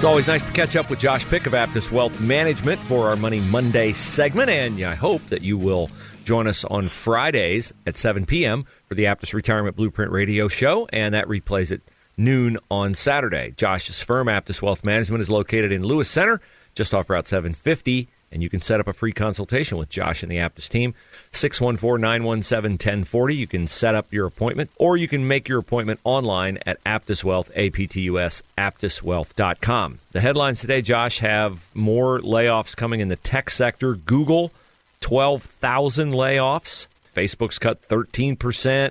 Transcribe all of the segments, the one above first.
It's always nice to catch up with Josh Pick of Aptus Wealth Management for our Money Monday segment, and I hope that you will join us on Fridays at 7 p.m. for the Aptus Retirement Blueprint Radio Show, and that replays at noon on Saturday. Josh's firm, Aptus Wealth Management, is located in Lewis Center, just off Route 750 and you can set up a free consultation with Josh and the Aptus team. 614 917 1040. You can set up your appointment, or you can make your appointment online at Aptus Wealth, A P T U S, aptuswealth.com. The headlines today, Josh, have more layoffs coming in the tech sector. Google, 12,000 layoffs. Facebook's cut 13%.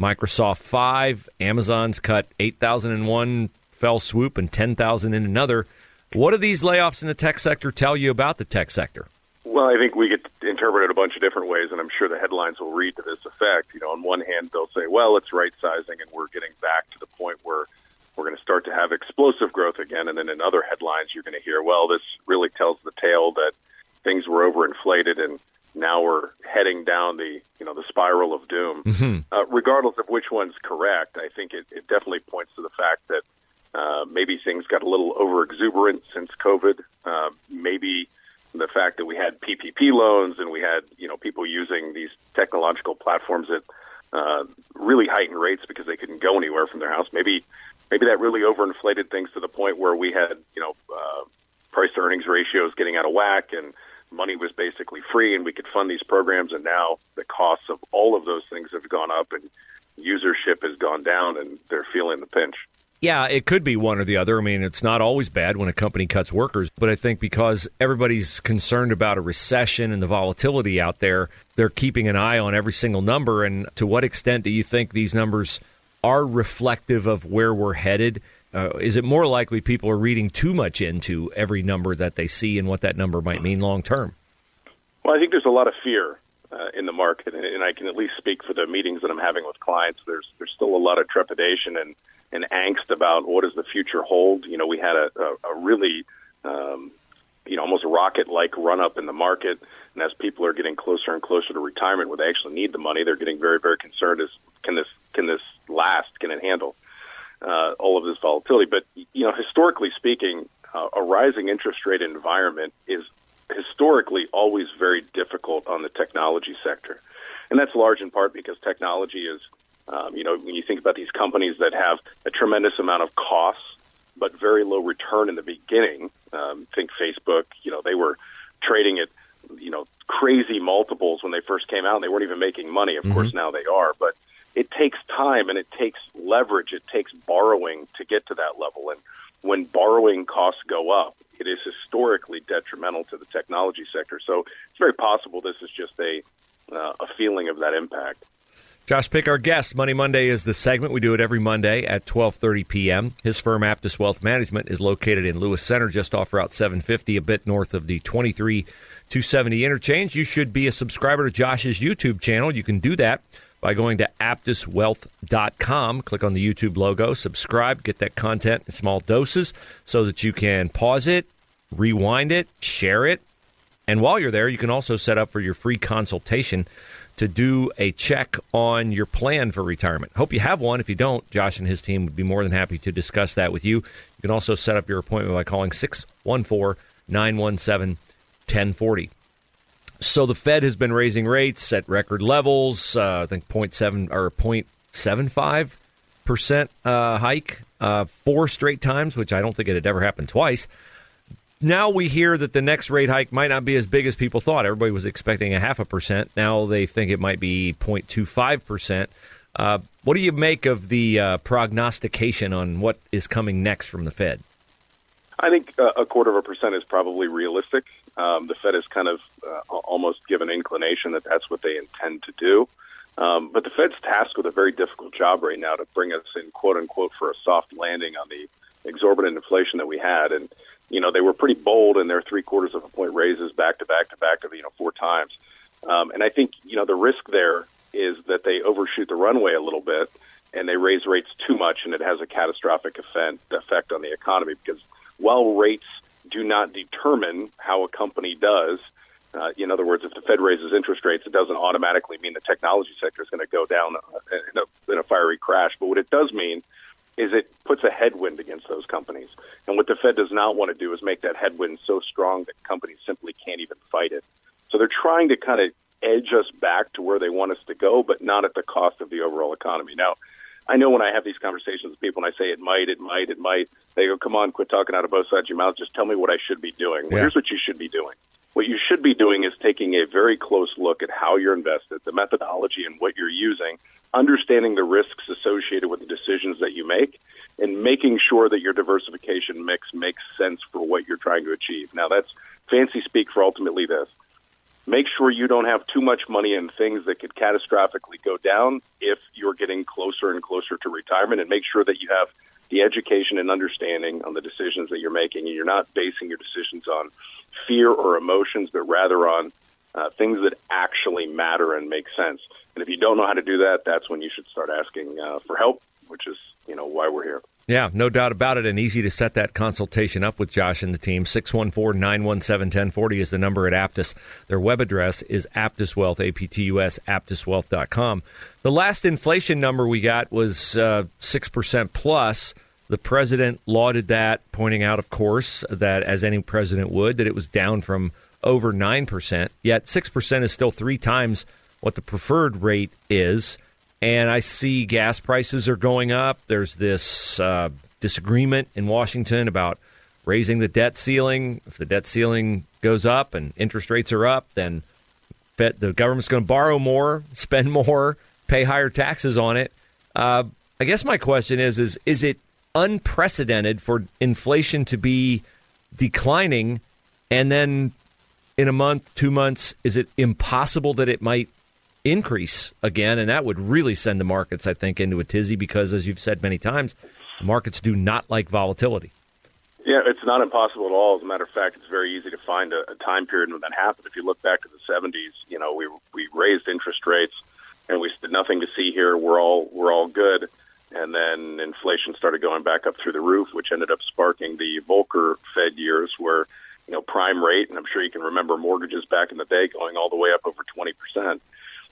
Microsoft 5. Amazon's cut 8,000 in one fell swoop and 10,000 in another. What do these layoffs in the tech sector tell you about the tech sector? Well, I think we get interpreted a bunch of different ways, and I'm sure the headlines will read to this effect. You know, on one hand, they'll say, well, it's right sizing, and we're getting back to the point where we're going to start to have explosive growth again. And then in other headlines, you're going to hear, well, this really tells the tale that things were overinflated, and now we're heading down the you know the spiral of doom. Mm-hmm. Uh, regardless of which one's correct, I think it, it definitely points to the fact that uh, maybe things got a little over exuberant since COVID. Uh, maybe the fact that we had PPP loans and we had you know people using these technological platforms at uh, really heightened rates because they couldn't go anywhere from their house. Maybe maybe that really overinflated things to the point where we had you know uh, price to earnings ratios getting out of whack and money was basically free and we could fund these programs and now the costs of all of those things have gone up and usership has gone down and they're feeling the pinch. Yeah, it could be one or the other. I mean, it's not always bad when a company cuts workers, but I think because everybody's concerned about a recession and the volatility out there, they're keeping an eye on every single number. And to what extent do you think these numbers are reflective of where we're headed? Uh, is it more likely people are reading too much into every number that they see and what that number might mean long term? Well, I think there's a lot of fear uh, in the market, and I can at least speak for the meetings that I'm having with clients. There's there's still a lot of trepidation and and angst about what does the future hold. You know, we had a, a, a really, um, you know, almost rocket-like run-up in the market, and as people are getting closer and closer to retirement, where they actually need the money, they're getting very, very concerned: is can this can this last? Can it handle uh, all of this volatility? But you know, historically speaking, uh, a rising interest rate environment is historically always very difficult on the technology sector. And that's large in part because technology is um, you know, when you think about these companies that have a tremendous amount of costs but very low return in the beginning, um, think Facebook. You know, they were trading at you know crazy multiples when they first came out, and they weren't even making money. Of mm-hmm. course, now they are, but it takes time and it takes leverage. It takes borrowing to get to that level, and when borrowing costs go up, it is historically detrimental to the technology sector. So it's very possible this is just a uh, a feeling of that impact. Josh Pick, our guest. Money Monday is the segment. We do it every Monday at 12.30 p.m. His firm, Aptus Wealth Management, is located in Lewis Center, just off Route 750, a bit north of the 23 270 interchange. You should be a subscriber to Josh's YouTube channel. You can do that by going to aptuswealth.com. Click on the YouTube logo, subscribe, get that content in small doses so that you can pause it, rewind it, share it. And while you're there, you can also set up for your free consultation to do a check on your plan for retirement. Hope you have one. If you don't, Josh and his team would be more than happy to discuss that with you. You can also set up your appointment by calling 614 917 1040. So the Fed has been raising rates at record levels. Uh, I think 0.7 or 0.75 percent uh, hike uh, four straight times, which I don't think it had ever happened twice now we hear that the next rate hike might not be as big as people thought. Everybody was expecting a half a percent. Now they think it might be 0.25 percent. Uh, what do you make of the uh, prognostication on what is coming next from the Fed? I think uh, a quarter of a percent is probably realistic. Um, the Fed has kind of uh, almost given inclination that that's what they intend to do. Um, but the Fed's tasked with a very difficult job right now to bring us in, quote unquote, for a soft landing on the exorbitant inflation that we had. And, you know, they were pretty bold in their three quarters of a point raises back to back to back to, you know, four times. Um, and I think, you know, the risk there is that they overshoot the runway a little bit and they raise rates too much and it has a catastrophic effect, effect on the economy because while rates do not determine how a company does, uh, in other words, if the Fed raises interest rates, it doesn't automatically mean the technology sector is going to go down in a, in a fiery crash. But what it does mean is it puts a headwind against those companies. And what the Fed does not want to do is make that headwind so strong that companies simply can't even fight it. So they're trying to kind of edge us back to where they want us to go, but not at the cost of the overall economy. Now, I know when I have these conversations with people and I say it might, it might, it might, they go, come on, quit talking out of both sides of your mouth. Just tell me what I should be doing. Well, here's what you should be doing. What you should be doing is taking a very close look at how you're invested, the methodology and what you're using, understanding the risks associated with the decisions that you make, and making sure that your diversification mix makes sense for what you're trying to achieve. Now, that's fancy speak for ultimately this. Make sure you don't have too much money in things that could catastrophically go down if you're getting closer and closer to retirement, and make sure that you have the education and understanding on the decisions that you're making, and you're not basing your decisions on fear or emotions, but rather on uh, things that actually matter and make sense. And if you don't know how to do that, that's when you should start asking uh, for help, which is you know why we're here. Yeah, no doubt about it, and easy to set that consultation up with Josh and the team. 614 917 1040 is the number at Aptus. Their web address is Aptus Wealth, A P T U S, aptuswealth.com. The last inflation number we got was uh, 6% plus. The president lauded that, pointing out, of course, that as any president would, that it was down from over 9%. Yet 6% is still three times what the preferred rate is. And I see gas prices are going up. There's this uh, disagreement in Washington about raising the debt ceiling. If the debt ceiling goes up and interest rates are up, then the government's going to borrow more, spend more, pay higher taxes on it. Uh, I guess my question is: is is it unprecedented for inflation to be declining and then in a month, two months, is it impossible that it might increase again? And that would really send the markets, I think, into a tizzy because, as you've said many times, markets do not like volatility. Yeah, it's not impossible at all. As a matter of fact, it's very easy to find a, a time period when that happened. If you look back to the 70s, you know, we we raised interest rates and we said nothing to see here. We're all we're all good and then inflation started going back up through the roof, which ended up sparking the Volcker Fed years, where you know prime rate, and I'm sure you can remember mortgages back in the day going all the way up over 20 percent.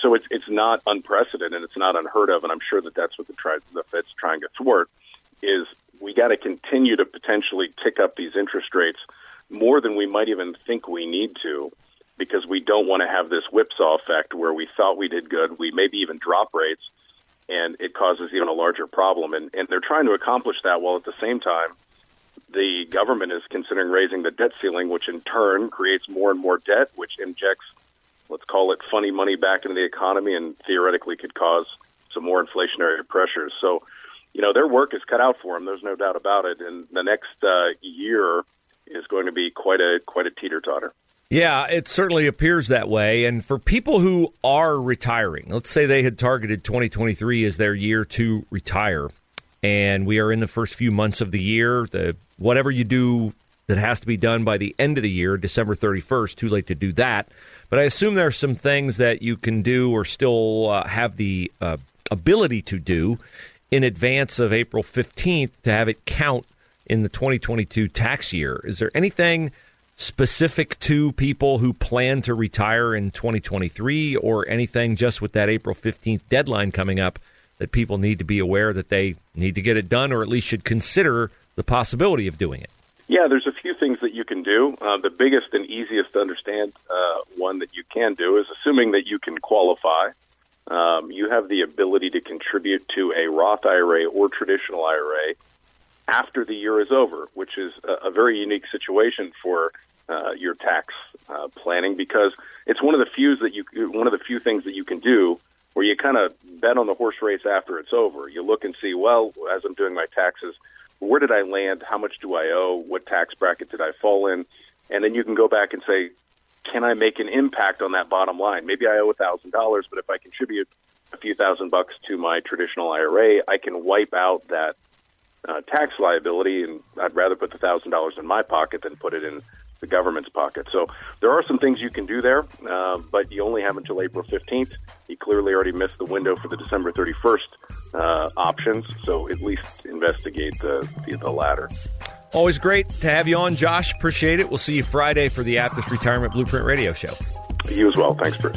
So it's it's not unprecedented, and it's not unheard of, and I'm sure that that's what the, try, the Fed's trying to thwart. Is we got to continue to potentially tick up these interest rates more than we might even think we need to, because we don't want to have this whipsaw effect where we thought we did good, we maybe even drop rates and it causes even a larger problem. And, and they're trying to accomplish that while at the same time, the government is considering raising the debt ceiling, which in turn creates more and more debt, which injects, let's call it funny money back into the economy and theoretically could cause some more inflationary pressures. So, you know, their work is cut out for them. There's no doubt about it. And the next uh, year is going to be quite a quite a teeter totter. Yeah, it certainly appears that way. And for people who are retiring, let's say they had targeted 2023 as their year to retire, and we are in the first few months of the year. The whatever you do that has to be done by the end of the year, December 31st, too late to do that. But I assume there are some things that you can do or still uh, have the uh, ability to do in advance of April 15th to have it count in the 2022 tax year. Is there anything? specific to people who plan to retire in 2023 or anything just with that April 15th deadline coming up that people need to be aware that they need to get it done or at least should consider the possibility of doing it? Yeah, there's a few things that you can do. Uh, the biggest and easiest to understand uh, one that you can do is assuming that you can qualify. Um, you have the ability to contribute to a Roth IRA or traditional IRA after the year is over, which is a, a very unique situation for uh, your tax uh, planning because it's one of the few that you one of the few things that you can do where you kind of bet on the horse race after it's over. You look and see, well, as I'm doing my taxes, where did I land? How much do I owe? What tax bracket did I fall in? And then you can go back and say, can I make an impact on that bottom line? Maybe I owe thousand dollars, but if I contribute a few thousand bucks to my traditional IRA, I can wipe out that uh, tax liability, and I'd rather put the thousand dollars in my pocket than put it in the government's pocket. So there are some things you can do there, uh, but you only have until April 15th. He clearly already missed the window for the December 31st uh, options, so at least investigate the, the, the latter. Always great to have you on, Josh. Appreciate it. We'll see you Friday for the Aptus Retirement Blueprint Radio Show. You as well. Thanks, Bruce.